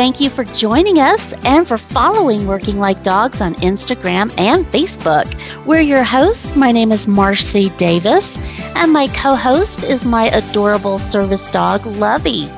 Thank you for joining us and for following Working Like Dogs on Instagram and Facebook. We're your hosts. My name is Marcy Davis, and my co host is my adorable service dog, Lovey.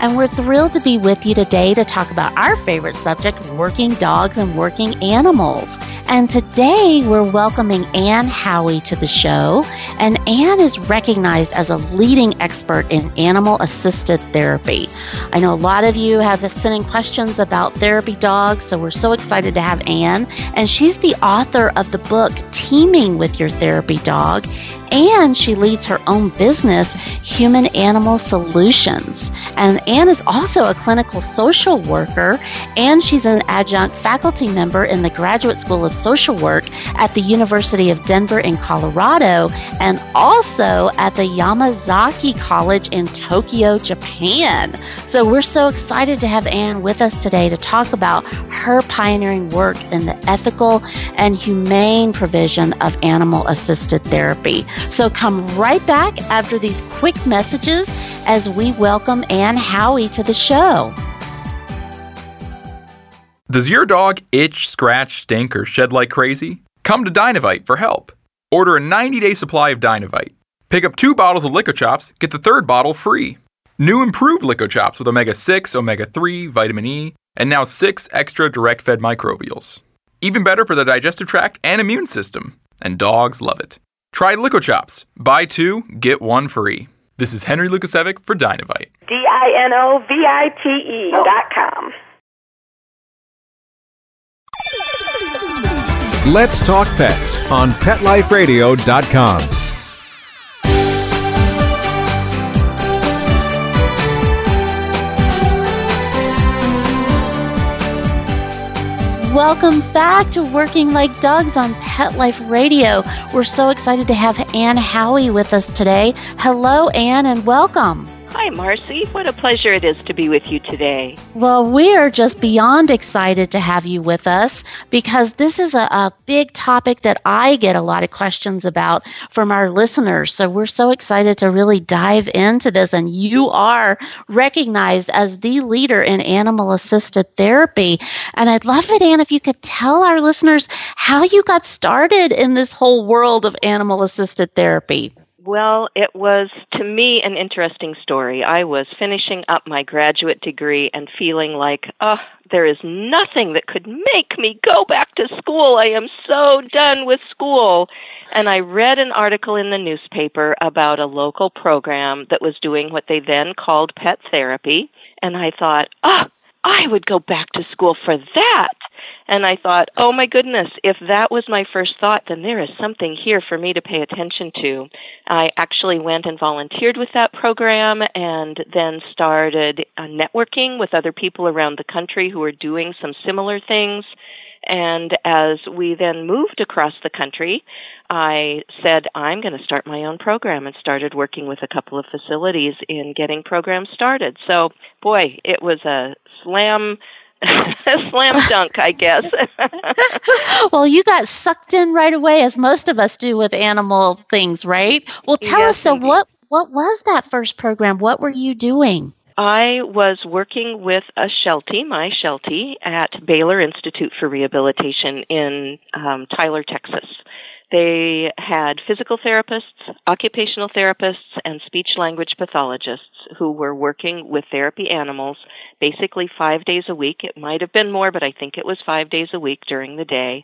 And we're thrilled to be with you today to talk about our favorite subject working dogs and working animals. And today we're welcoming Anne Howie to the show. And Anne is recognized as a leading expert in animal assisted therapy. I know a lot of you have sent in questions about therapy dogs, so we're so excited to have Anne. And she's the author of the book Teaming with Your Therapy Dog. And she leads her own business, Human Animal Solutions. And Anne is also a clinical social worker, and she's an adjunct faculty member in the Graduate School of Social Work at the University of Denver in Colorado, and also at the Yamazaki College in Tokyo, Japan. So we're so excited to have Anne with us today to talk about her pioneering work in the ethical and humane provision of animal assisted therapy. So come right back after these quick messages as we welcome Anne Howie to the show. Does your dog itch, scratch, stink, or shed like crazy? Come to Dinovite for help. Order a 90 day supply of Dinovite. Pick up two bottles of LickOChops, get the third bottle free. New improved LickOChops with omega 6, omega 3, vitamin E, and now six extra direct fed microbials. Even better for the digestive tract and immune system. And dogs love it. Try LickOChops. Buy two, get one free. This is Henry Lukasevic for Dinovite. D I N O V I T E oh. dot com. Let's Talk Pets on PetLifeRadio.com. Welcome back to Working Like Dogs on Pet Life Radio. We're so excited to have Anne Howie with us today. Hello, Anne, and welcome. Hi, Marcy. What a pleasure it is to be with you today. Well, we are just beyond excited to have you with us because this is a, a, big topic that I get a lot of questions about from our listeners. So we're so excited to really dive into this. And you are recognized as the leader in animal assisted therapy. And I'd love it, Anne, if you could tell our listeners how you got started in this whole world of animal assisted therapy. Well, it was to me an interesting story. I was finishing up my graduate degree and feeling like, oh, there is nothing that could make me go back to school. I am so done with school. And I read an article in the newspaper about a local program that was doing what they then called pet therapy. And I thought, oh, I would go back to school for that. And I thought, oh my goodness, if that was my first thought, then there is something here for me to pay attention to. I actually went and volunteered with that program and then started uh, networking with other people around the country who were doing some similar things. And as we then moved across the country, I said, I'm going to start my own program and started working with a couple of facilities in getting programs started. So, boy, it was a slam slam dunk, I guess. well, you got sucked in right away, as most of us do with animal things, right? Well, tell yes, us. So, indeed. what what was that first program? What were you doing? I was working with a Sheltie, my Sheltie, at Baylor Institute for Rehabilitation in um, Tyler, Texas. They had physical therapists, occupational therapists, and speech language pathologists who were working with therapy animals basically five days a week. It might have been more, but I think it was five days a week during the day.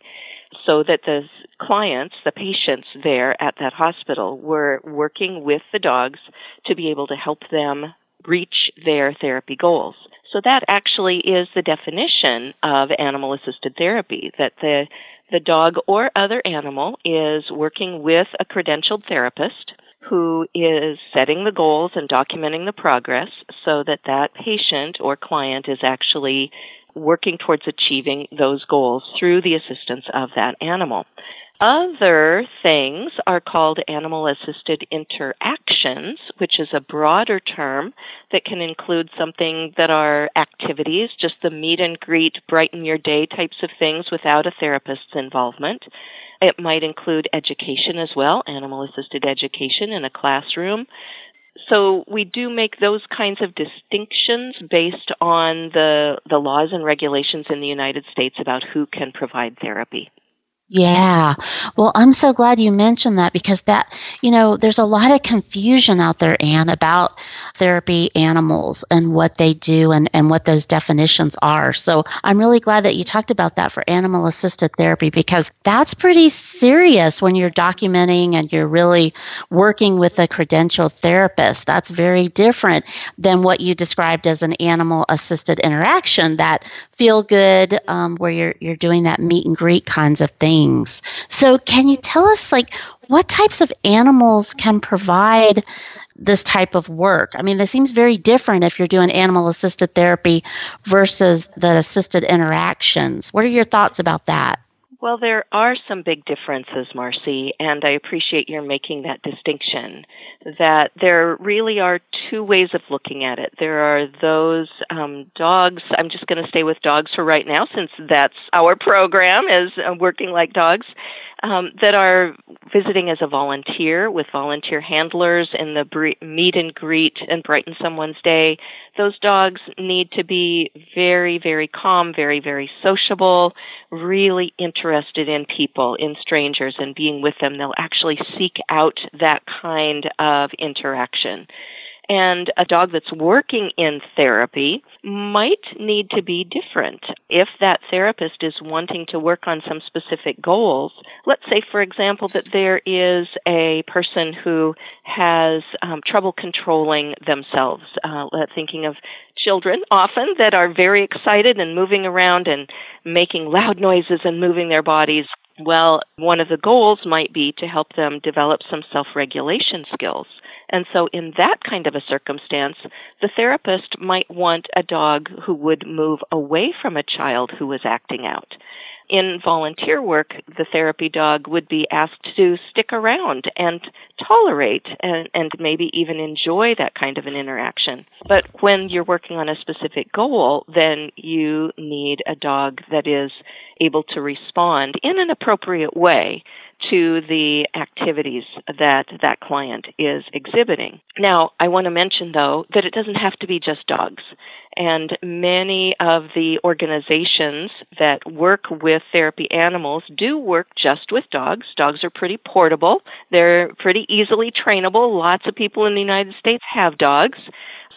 So that the clients, the patients there at that hospital, were working with the dogs to be able to help them reach their therapy goals. So that actually is the definition of animal assisted therapy that the the dog or other animal is working with a credentialed therapist who is setting the goals and documenting the progress so that that patient or client is actually working towards achieving those goals through the assistance of that animal. Other things are called animal assisted interactions, which is a broader term that can include something that are activities, just the meet and greet, brighten your day types of things without a therapist's involvement. It might include education as well, animal assisted education in a classroom. So we do make those kinds of distinctions based on the the laws and regulations in the United States about who can provide therapy. Yeah. Well, I'm so glad you mentioned that because that, you know, there's a lot of confusion out there, Anne, about therapy animals and what they do and, and what those definitions are. So I'm really glad that you talked about that for animal assisted therapy because that's pretty serious when you're documenting and you're really working with a credentialed therapist. That's very different than what you described as an animal assisted interaction that feel good um, where you're, you're doing that meet and greet kinds of things. So, can you tell us, like, what types of animals can provide this type of work? I mean, this seems very different if you're doing animal assisted therapy versus the assisted interactions. What are your thoughts about that? Well, there are some big differences, Marcy, and I appreciate your making that distinction. That there really are two ways of looking at it. There are those um, dogs. I'm just going to stay with dogs for right now, since that's our program is uh, working like dogs um, that are visiting as a volunteer with volunteer handlers in the bre- meet and greet and brighten someone's day. Those dogs need to be very, very calm, very, very sociable, really interested in people, in strangers, and being with them. They'll actually seek out that kind of interaction. And a dog that's working in therapy might need to be different. If that therapist is wanting to work on some specific goals, let's say, for example, that there is a person who has um, trouble controlling themselves, uh, thinking of children often that are very excited and moving around and making loud noises and moving their bodies well, one of the goals might be to help them develop some self regulation skills. And so, in that kind of a circumstance, the therapist might want a dog who would move away from a child who was acting out. In volunteer work, the therapy dog would be asked to stick around and tolerate and, and maybe even enjoy that kind of an interaction. But when you're working on a specific goal, then you need a dog that is able to respond in an appropriate way to the activities that that client is exhibiting. Now, I want to mention though that it doesn't have to be just dogs. And many of the organizations that work with therapy animals do work just with dogs. Dogs are pretty portable. They're pretty easily trainable. Lots of people in the United States have dogs.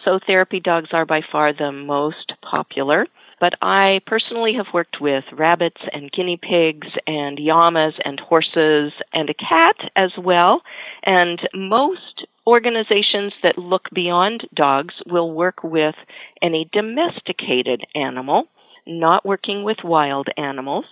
So therapy dogs are by far the most popular. But I personally have worked with rabbits and guinea pigs and llamas and horses and a cat as well. And most organizations that look beyond dogs will work with any domesticated animal, not working with wild animals.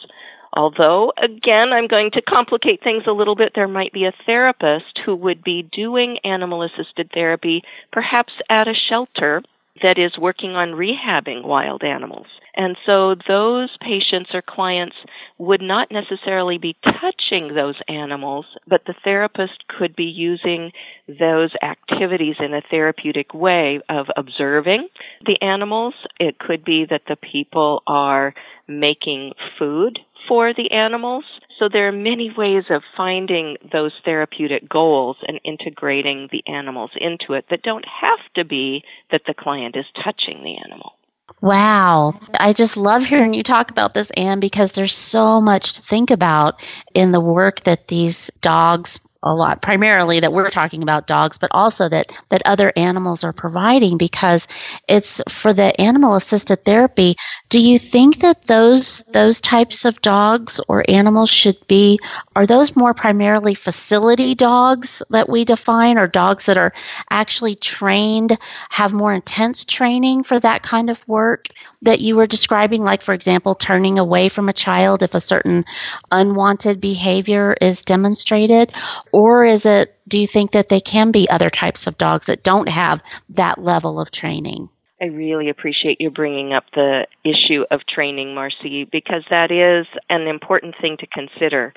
Although, again, I'm going to complicate things a little bit. There might be a therapist who would be doing animal assisted therapy, perhaps at a shelter that is working on rehabbing wild animals. And so those patients or clients would not necessarily be touching those animals, but the therapist could be using those activities in a therapeutic way of observing the animals. It could be that the people are making food for the animals. So there are many ways of finding those therapeutic goals and integrating the animals into it that don't have to be that the client is touching the animal. Wow. I just love hearing you talk about this, Anne, because there's so much to think about in the work that these dogs a lot primarily that we're talking about dogs but also that that other animals are providing because it's for the animal assisted therapy. Do you think that those those types of dogs or animals should be are those more primarily facility dogs that we define or dogs that are actually trained have more intense training for that kind of work that you were describing? Like for example turning away from a child if a certain unwanted behavior is demonstrated or is it, do you think that they can be other types of dogs that don't have that level of training? I really appreciate you bringing up the issue of training, Marcy, because that is an important thing to consider.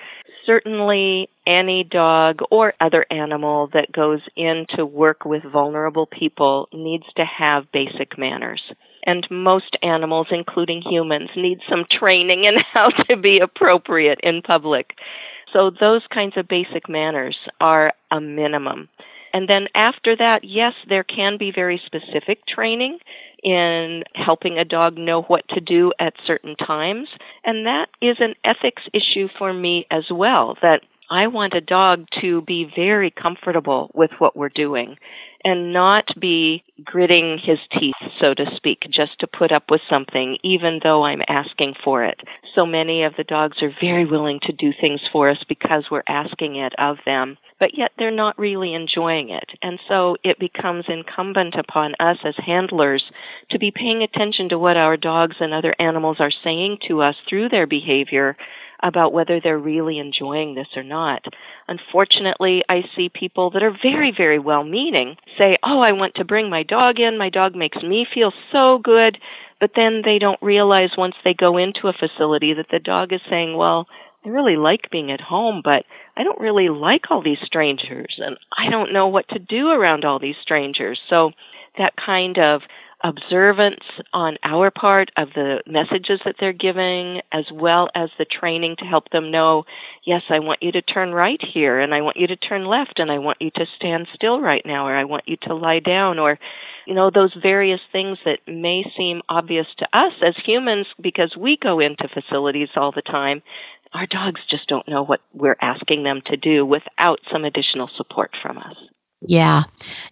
Certainly, any dog or other animal that goes in to work with vulnerable people needs to have basic manners. And most animals, including humans, need some training in how to be appropriate in public. So those kinds of basic manners are a minimum. And then after that, yes, there can be very specific training in helping a dog know what to do at certain times. And that is an ethics issue for me as well, that I want a dog to be very comfortable with what we're doing and not be gritting his teeth, so to speak, just to put up with something, even though I'm asking for it. So many of the dogs are very willing to do things for us because we're asking it of them, but yet they're not really enjoying it. And so it becomes incumbent upon us as handlers to be paying attention to what our dogs and other animals are saying to us through their behavior about whether they're really enjoying this or not. Unfortunately, I see people that are very, very well meaning say, Oh, I want to bring my dog in. My dog makes me feel so good. But then they don't realize once they go into a facility that the dog is saying, Well, I really like being at home, but I don't really like all these strangers and I don't know what to do around all these strangers. So that kind of observance on our part of the messages that they're giving, as well as the training to help them know, yes, I want you to turn right here, and I want you to turn left, and I want you to stand still right now, or I want you to lie down, or, you know, those various things that may seem obvious to us as humans because we go into facilities all the time. Our dogs just don't know what we're asking them to do without some additional support from us. Yeah,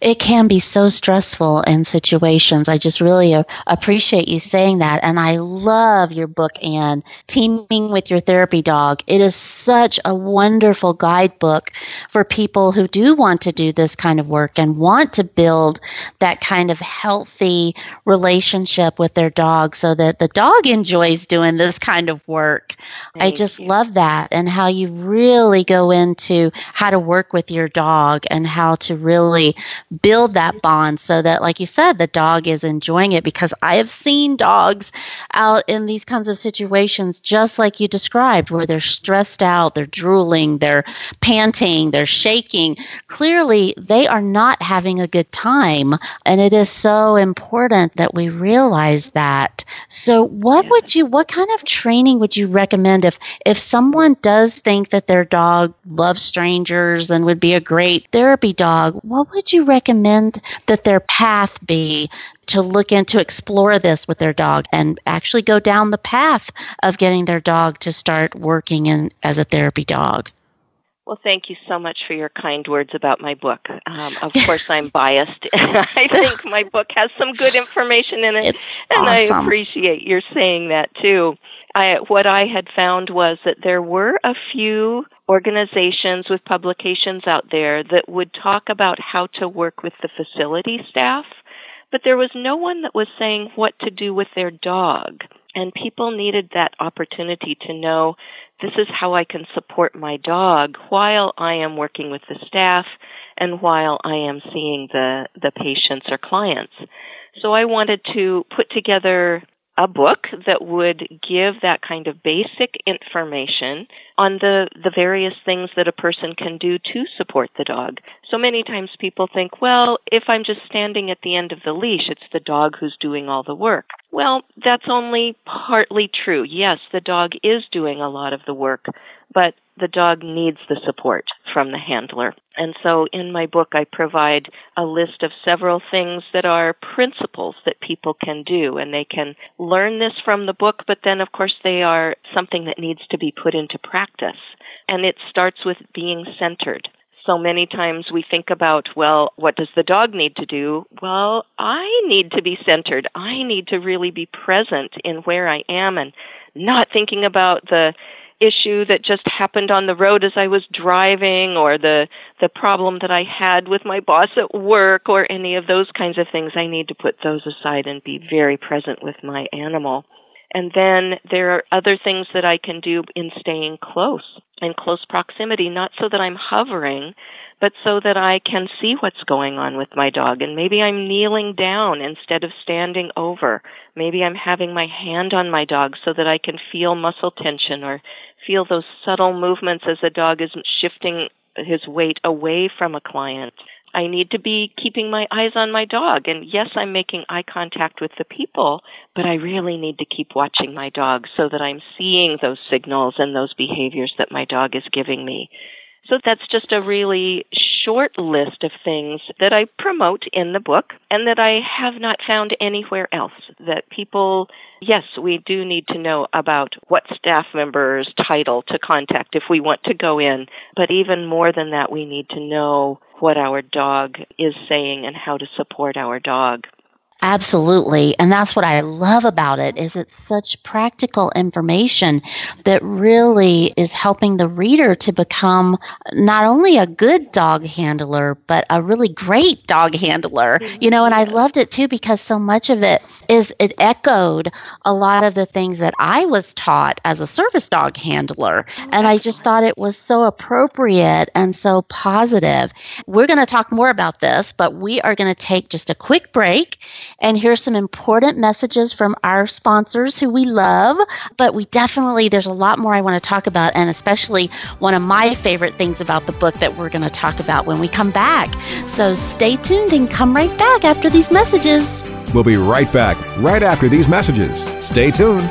it can be so stressful in situations. I just really appreciate you saying that. And I love your book, Anne, Teaming with Your Therapy Dog. It is such a wonderful guidebook for people who do want to do this kind of work and want to build that kind of healthy relationship with their dog so that the dog enjoys doing this kind of work. Thank I just you. love that and how you really go into how to work with your dog and how to really build that bond so that, like you said, the dog is enjoying it because I have seen dogs out in these kinds of situations, just like you described, where they're stressed out, they're drooling, they're panting, they're shaking. Clearly, they are not having a good time. And it is so important that we realize that. So, what yeah. would you, what kind of training would you recommend if, if someone does think that their dog loves strangers and would be a great therapy dog? What would you recommend that their path be to look into explore this with their dog and actually go down the path of getting their dog to start working in as a therapy dog? Well, thank you so much for your kind words about my book. Um, of course, I'm biased. I think my book has some good information in it, it's and awesome. I appreciate your saying that too. I, what I had found was that there were a few organizations with publications out there that would talk about how to work with the facility staff, but there was no one that was saying what to do with their dog. And people needed that opportunity to know this is how I can support my dog while I am working with the staff and while I am seeing the, the patients or clients. So I wanted to put together a book that would give that kind of basic information on the, the various things that a person can do to support the dog. So many times people think, well, if I'm just standing at the end of the leash, it's the dog who's doing all the work. Well, that's only partly true. Yes, the dog is doing a lot of the work, but the dog needs the support from the handler. And so in my book, I provide a list of several things that are principles that people can do. And they can learn this from the book, but then, of course, they are something that needs to be put into practice. And it starts with being centered. So many times we think about, well, what does the dog need to do? Well, I need to be centered. I need to really be present in where I am and not thinking about the issue that just happened on the road as I was driving or the the problem that I had with my boss at work or any of those kinds of things I need to put those aside and be very present with my animal. And then there are other things that I can do in staying close in close proximity not so that I'm hovering but so that I can see what's going on with my dog. And maybe I'm kneeling down instead of standing over. Maybe I'm having my hand on my dog so that I can feel muscle tension or feel those subtle movements as the dog is shifting his weight away from a client. I need to be keeping my eyes on my dog. And yes, I'm making eye contact with the people, but I really need to keep watching my dog so that I'm seeing those signals and those behaviors that my dog is giving me. So that's just a really short list of things that I promote in the book and that I have not found anywhere else. That people, yes, we do need to know about what staff member's title to contact if we want to go in, but even more than that, we need to know what our dog is saying and how to support our dog. Absolutely. And that's what I love about it is it's such practical information that really is helping the reader to become not only a good dog handler, but a really great dog handler. Mm-hmm. You know, and I loved it too because so much of it is it echoed a lot of the things that I was taught as a service dog handler. Mm-hmm. And I just thought it was so appropriate and so positive. We're going to talk more about this, but we are going to take just a quick break and here's some important messages from our sponsors who we love. But we definitely, there's a lot more I want to talk about, and especially one of my favorite things about the book that we're going to talk about when we come back. So stay tuned and come right back after these messages. We'll be right back right after these messages. Stay tuned.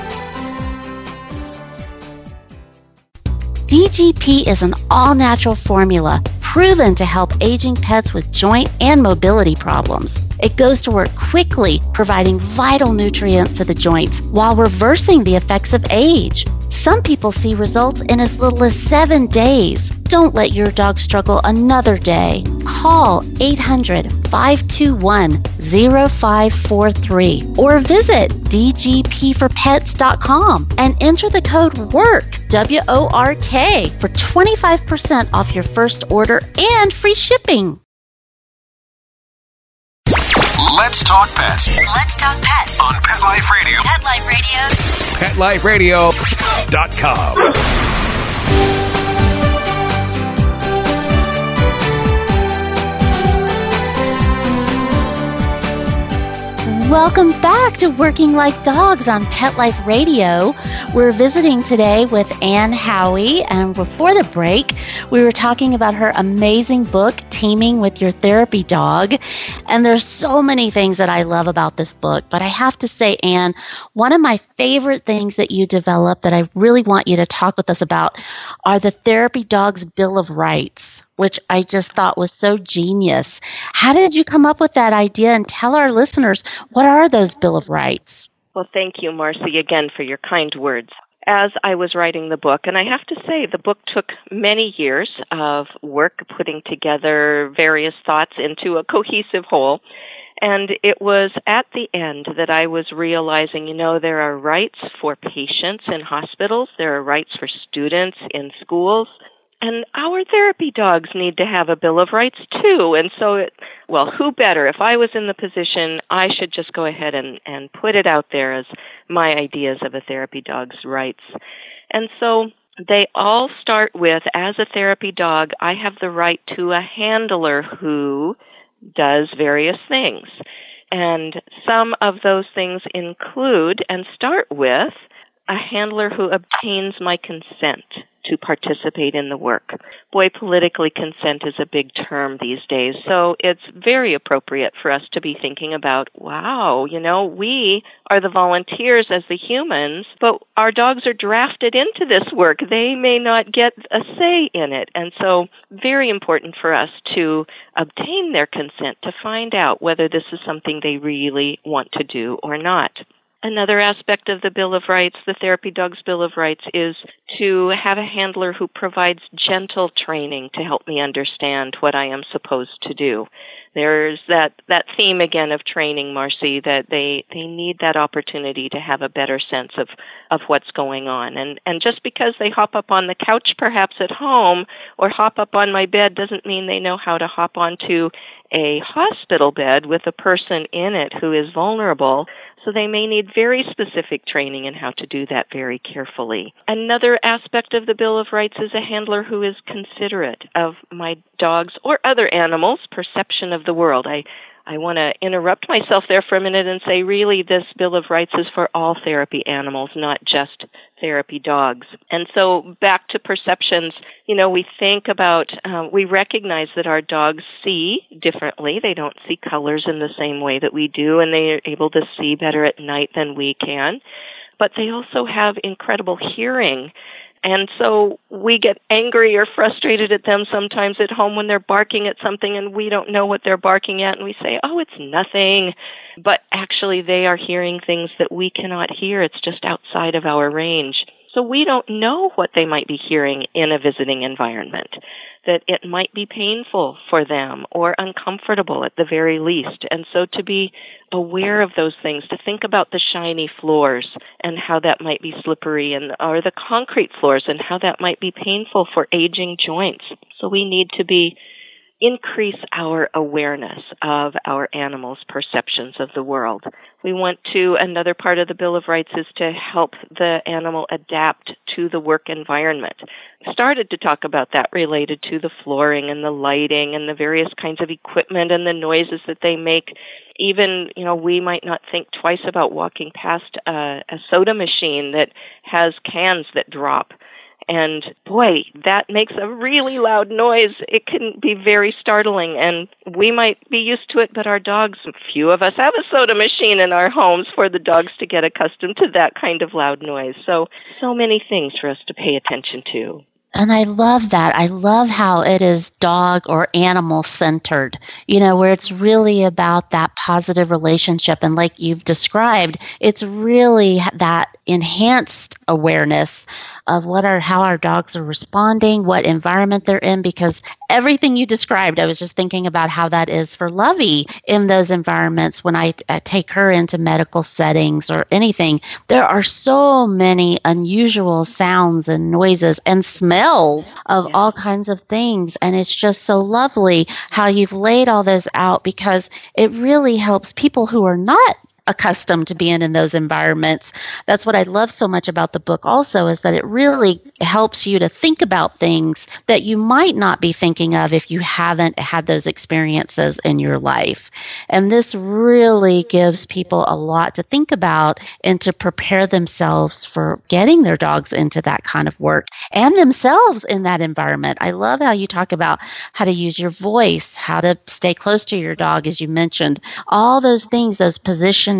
DGP is an all natural formula proven to help aging pets with joint and mobility problems. It goes to work quickly, providing vital nutrients to the joints while reversing the effects of age. Some people see results in as little as seven days. Don't let your dog struggle another day. Call 800 521 0543 or visit dgpforpets.com and enter the code WORK, W O R K, for 25% off your first order and free shipping. Let's talk pets Let's talk pets. on Pet Life Radio. Pet Life Radio. PetLifeRadio.com. Welcome back to Working Like Dogs on Pet Life Radio. We're visiting today with Anne Howie, and before the break, we were talking about her amazing book, Teaming with Your Therapy Dog. And there's so many things that I love about this book, but I have to say, Anne, one of my favorite things that you developed that I really want you to talk with us about are the Therapy Dog's Bill of Rights which I just thought was so genius. How did you come up with that idea and tell our listeners what are those Bill of Rights? Well, thank you, Marcy, again for your kind words. As I was writing the book, and I have to say, the book took many years of work putting together various thoughts into a cohesive whole. And it was at the end that I was realizing, you know, there are rights for patients in hospitals, there are rights for students in schools, and our therapy dogs need to have a bill of rights too. And so it well who better? If i was in the position i should just go ahead and and put it out there as my ideas of a therapy dog's rights. And so they all start with as a therapy dog i have the right to a handler who does various things. And some of those things include and start with a handler who obtains my consent to participate in the work. Boy, politically, consent is a big term these days, so it's very appropriate for us to be thinking about wow, you know, we are the volunteers as the humans, but our dogs are drafted into this work. They may not get a say in it, and so very important for us to obtain their consent to find out whether this is something they really want to do or not. Another aspect of the Bill of Rights, the Therapy Dog's Bill of Rights, is to have a handler who provides gentle training to help me understand what I am supposed to do. There's that, that theme again of training, Marcy, that they, they need that opportunity to have a better sense of, of what's going on. And, and just because they hop up on the couch perhaps at home or hop up on my bed doesn't mean they know how to hop onto a hospital bed with a person in it who is vulnerable. So they may need very specific training in how to do that very carefully. Another aspect of the Bill of Rights is a handler who is considerate of my dog's or other animals' perception of the world. I I want to interrupt myself there for a minute and say, really, this Bill of Rights is for all therapy animals, not just therapy dogs. And so, back to perceptions, you know, we think about, uh, we recognize that our dogs see differently. They don't see colors in the same way that we do, and they are able to see better at night than we can. But they also have incredible hearing and so we get angry or frustrated at them sometimes at home when they're barking at something and we don't know what they're barking at and we say, oh, it's nothing. But actually, they are hearing things that we cannot hear. It's just outside of our range. So we don't know what they might be hearing in a visiting environment, that it might be painful for them or uncomfortable at the very least. And so to be aware of those things, to think about the shiny floors and how that might be slippery and or the concrete floors and how that might be painful for aging joints. So we need to be increase our awareness of our animals' perceptions of the world. We want to, another part of the Bill of Rights is to help the animal adapt to the work environment. Started to talk about that related to the flooring and the lighting and the various kinds of equipment and the noises that they make. Even, you know, we might not think twice about walking past a, a soda machine that has cans that drop and boy, that makes a really loud noise. It can be very startling, and we might be used to it, but our dogs, few of us have a soda machine in our homes for the dogs to get accustomed to that kind of loud noise. So, so many things for us to pay attention to. And I love that. I love how it is dog or animal centered, you know, where it's really about that positive relationship. And like you've described, it's really that enhanced awareness of what are how our dogs are responding, what environment they're in, because everything you described, I was just thinking about how that is for Lovey in those environments when I, I take her into medical settings or anything. There are so many unusual sounds and noises and smells of yeah. all kinds of things. And it's just so lovely how you've laid all those out because it really helps people who are not accustomed to being in those environments. That's what I love so much about the book also is that it really helps you to think about things that you might not be thinking of if you haven't had those experiences in your life. And this really gives people a lot to think about and to prepare themselves for getting their dogs into that kind of work and themselves in that environment. I love how you talk about how to use your voice, how to stay close to your dog as you mentioned. All those things, those positions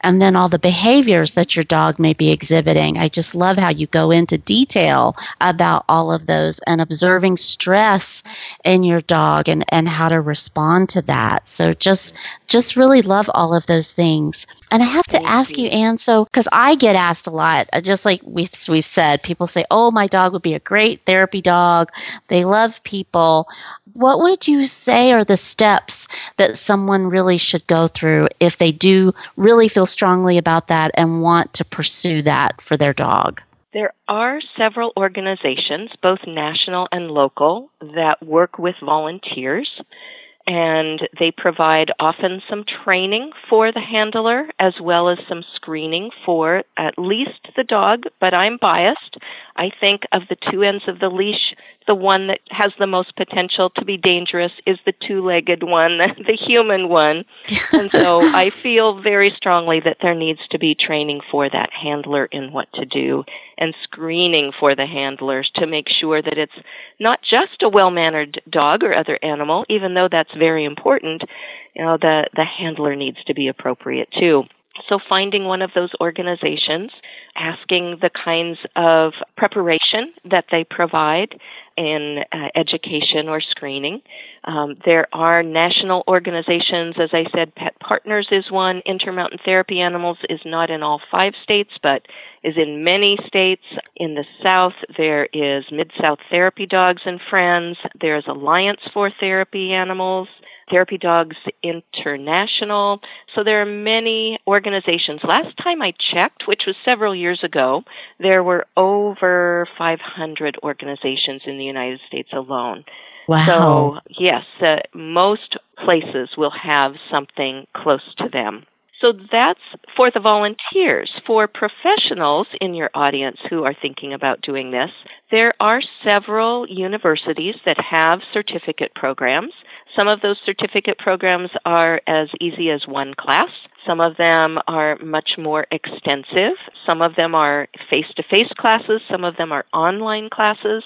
and then all the behaviors that your dog may be exhibiting. I just love how you go into detail about all of those and observing stress in your dog and, and how to respond to that. So just just really love all of those things. And I have to Thank ask you, you Anne, so because I get asked a lot, uh, just like we've, we've said, people say, oh, my dog would be a great therapy dog. They love people. What would you say are the steps that someone really should go through if they do really feel strongly about that and want to pursue that for their dog? There are several organizations, both national and local, that work with volunteers and they provide often some training for the handler as well as some screening for at least the dog, but I'm biased. I think of the two ends of the leash, the one that has the most potential to be dangerous is the two legged one, the human one. and so I feel very strongly that there needs to be training for that handler in what to do and screening for the handlers to make sure that it's not just a well mannered dog or other animal, even though that's very important. You know, the, the handler needs to be appropriate too. So finding one of those organizations, asking the kinds of preparation that they provide in uh, education or screening. Um, there are national organizations, as I said, Pet Partners is one. Intermountain Therapy Animals is not in all five states, but is in many states. In the South, there is Mid South Therapy Dogs and Friends. There's Alliance for Therapy Animals. Therapy Dogs International. So there are many organizations. Last time I checked, which was several years ago, there were over 500 organizations in the United States alone. Wow. So, yes, uh, most places will have something close to them. So that's for the volunteers. For professionals in your audience who are thinking about doing this, there are several universities that have certificate programs. Some of those certificate programs are as easy as one class. Some of them are much more extensive. Some of them are face to face classes. Some of them are online classes.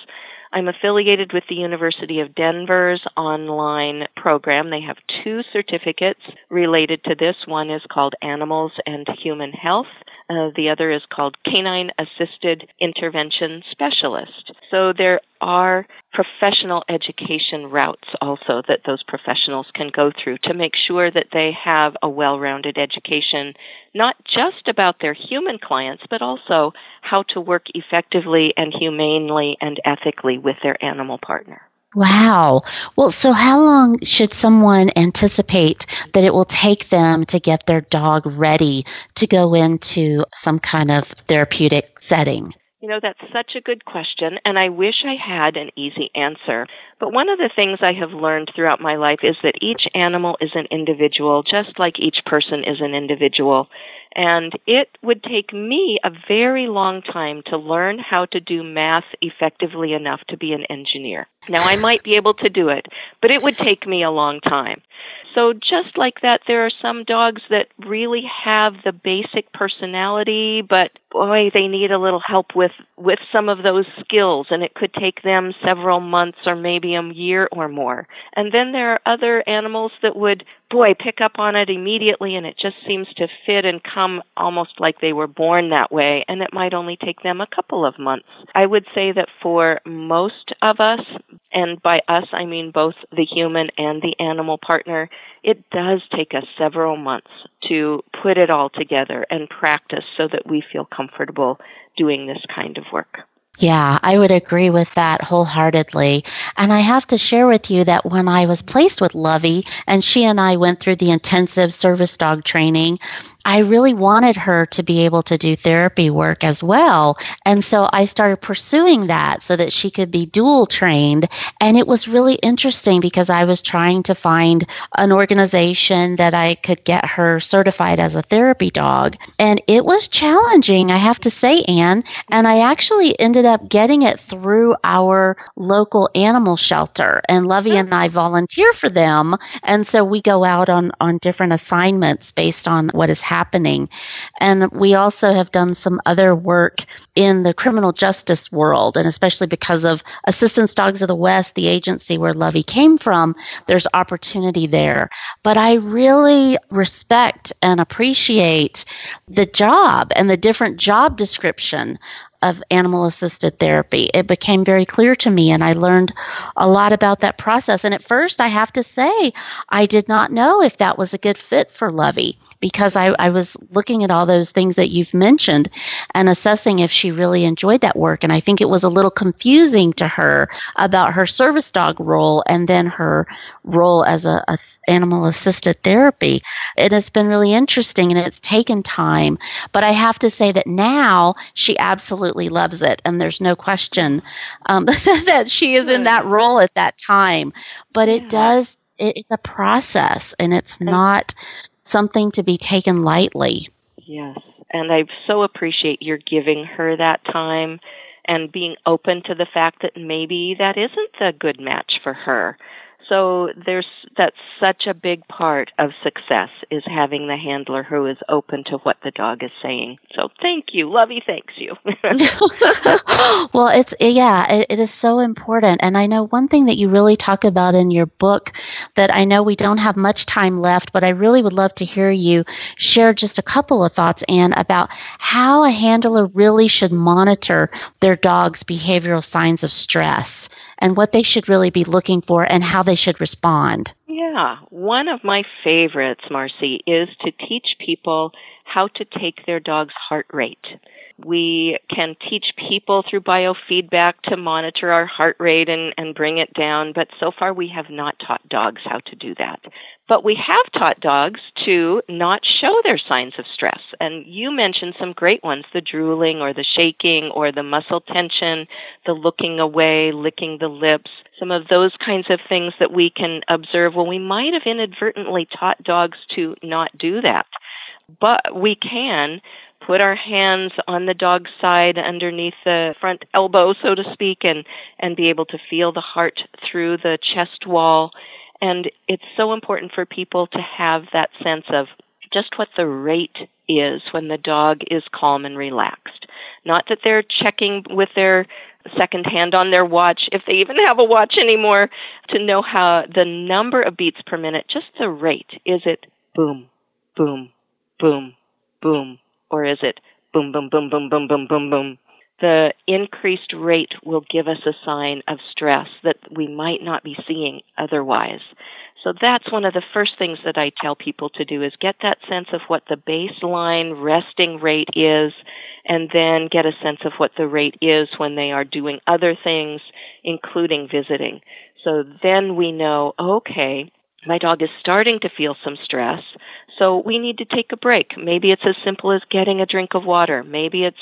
I'm affiliated with the University of Denver's online program. They have two certificates related to this. One is called Animals and Human Health. Uh, the other is called Canine Assisted Intervention Specialist. So there are professional education routes also that those professionals can go through to make sure that they have a well rounded education, not just about their human clients, but also how to work effectively and humanely and ethically with their animal partner. Wow. Well, so how long should someone anticipate that it will take them to get their dog ready to go into some kind of therapeutic setting? You know, that's such a good question, and I wish I had an easy answer. But one of the things I have learned throughout my life is that each animal is an individual, just like each person is an individual. And it would take me a very long time to learn how to do math effectively enough to be an engineer. Now, I might be able to do it, but it would take me a long time. So, just like that, there are some dogs that really have the basic personality, but boy, they need a little help with, with some of those skills, and it could take them several months or maybe a year or more. And then there are other animals that would, boy, pick up on it immediately, and it just seems to fit and come almost like they were born that way, and it might only take them a couple of months. I would say that for most of us, and by us I mean both the human and the animal partner, it does take us several months to put it all together and practice so that we feel comfortable doing this kind of work. Yeah, I would agree with that wholeheartedly. And I have to share with you that when I was placed with Lovey and she and I went through the intensive service dog training, I really wanted her to be able to do therapy work as well. And so I started pursuing that so that she could be dual trained. And it was really interesting because I was trying to find an organization that I could get her certified as a therapy dog. And it was challenging, I have to say, Anne. And I actually ended up getting it through our local animal shelter. And Lovey hmm. and I volunteer for them. And so we go out on, on different assignments based on what is happening happening. And we also have done some other work in the criminal justice world, and especially because of Assistance Dogs of the West, the agency where Lovey came from, there's opportunity there. But I really respect and appreciate the job and the different job description of animal assisted therapy. It became very clear to me, and I learned a lot about that process. And at first, I have to say, I did not know if that was a good fit for Lovey because I, I was looking at all those things that you've mentioned and assessing if she really enjoyed that work. And I think it was a little confusing to her about her service dog role and then her role as a, a animal assisted therapy. And it's been really interesting and it's taken time. But I have to say that now she absolutely loves it. And there's no question um, that she is in that role at that time. But it does, it, it's a process and it's not something to be taken lightly. Yes. And I so appreciate your giving her that time and being open to the fact that maybe that isn't a good match for her. So there's that's such a big part of success is having the handler who is open to what the dog is saying. So thank you, Lovey. Thanks you. well, it's yeah, it, it is so important, and I know one thing that you really talk about in your book that I know we don't have much time left, but I really would love to hear you share just a couple of thoughts, Anne, about how a handler really should monitor their dog's behavioral signs of stress and what they should really be looking for and how they should respond. Yeah, one of my favorites, Marcy, is to teach people how to take their dog's heart rate. We can teach people through biofeedback to monitor our heart rate and, and bring it down, but so far we have not taught dogs how to do that. But we have taught dogs to not show their signs of stress. And you mentioned some great ones the drooling or the shaking or the muscle tension, the looking away, licking the lips, some of those kinds of things that we can observe. Well, we might have inadvertently taught dogs to not do that. But we can put our hands on the dog's side underneath the front elbow, so to speak, and, and be able to feel the heart through the chest wall and it's so important for people to have that sense of just what the rate is when the dog is calm and relaxed. Not that they're checking with their second hand on their watch, if they even have a watch anymore, to know how the number of beats per minute, just the rate. Is it boom, boom, boom, boom, or is it boom, boom, boom, boom, boom, boom, boom, boom? the increased rate will give us a sign of stress that we might not be seeing otherwise. So that's one of the first things that I tell people to do is get that sense of what the baseline resting rate is and then get a sense of what the rate is when they are doing other things, including visiting. So then we know, okay, my dog is starting to feel some stress. So we need to take a break. Maybe it's as simple as getting a drink of water. Maybe it's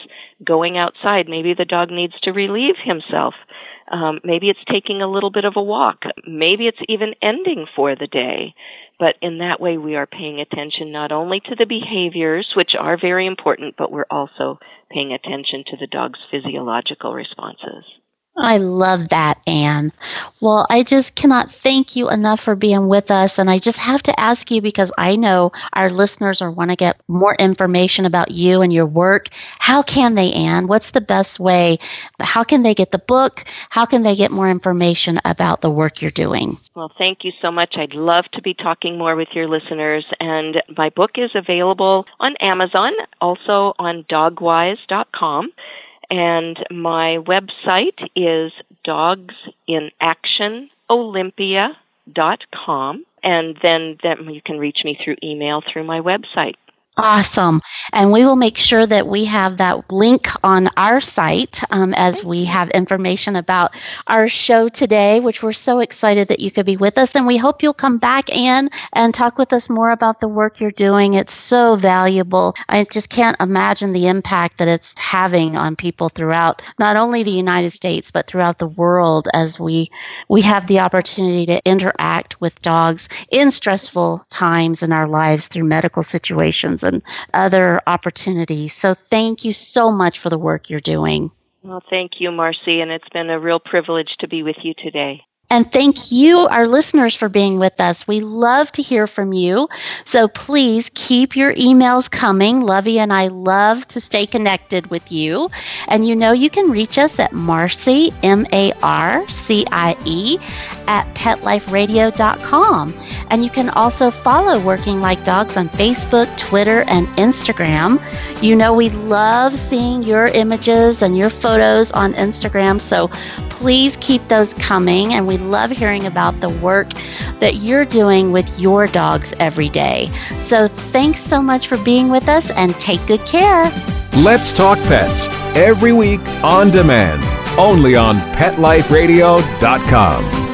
going outside. Maybe the dog needs to relieve himself. Um, maybe it's taking a little bit of a walk. Maybe it's even ending for the day. But in that way, we are paying attention not only to the behaviors, which are very important, but we're also paying attention to the dog's physiological responses. I love that, Anne. Well, I just cannot thank you enough for being with us. And I just have to ask you because I know our listeners are want to get more information about you and your work. How can they, Anne? What's the best way? How can they get the book? How can they get more information about the work you're doing? Well, thank you so much. I'd love to be talking more with your listeners. And my book is available on Amazon, also on dogwise.com. And my website is dogsinactionolympia.com. And then, then you can reach me through email through my website. Awesome. And we will make sure that we have that link on our site um, as we have information about our show today, which we're so excited that you could be with us. And we hope you'll come back, Anne, and talk with us more about the work you're doing. It's so valuable. I just can't imagine the impact that it's having on people throughout not only the United States, but throughout the world as we, we have the opportunity to interact with dogs in stressful times in our lives through medical situations and other opportunities. So thank you so much for the work you're doing. Well, thank you, Marcie, and it's been a real privilege to be with you today. And thank you, our listeners, for being with us. We love to hear from you. So please keep your emails coming. Lovey and I love to stay connected with you. And you know you can reach us at Marcie, M A R C I E, at petliferadio.com. And you can also follow Working Like Dogs on Facebook, Twitter, and Instagram. You know we love seeing your images and your photos on Instagram. So please keep those coming. And we love hearing about the work that you're doing with your dogs every day. So thanks so much for being with us and take good care. Let's Talk Pets every week on demand, only on PetLifeRadio.com.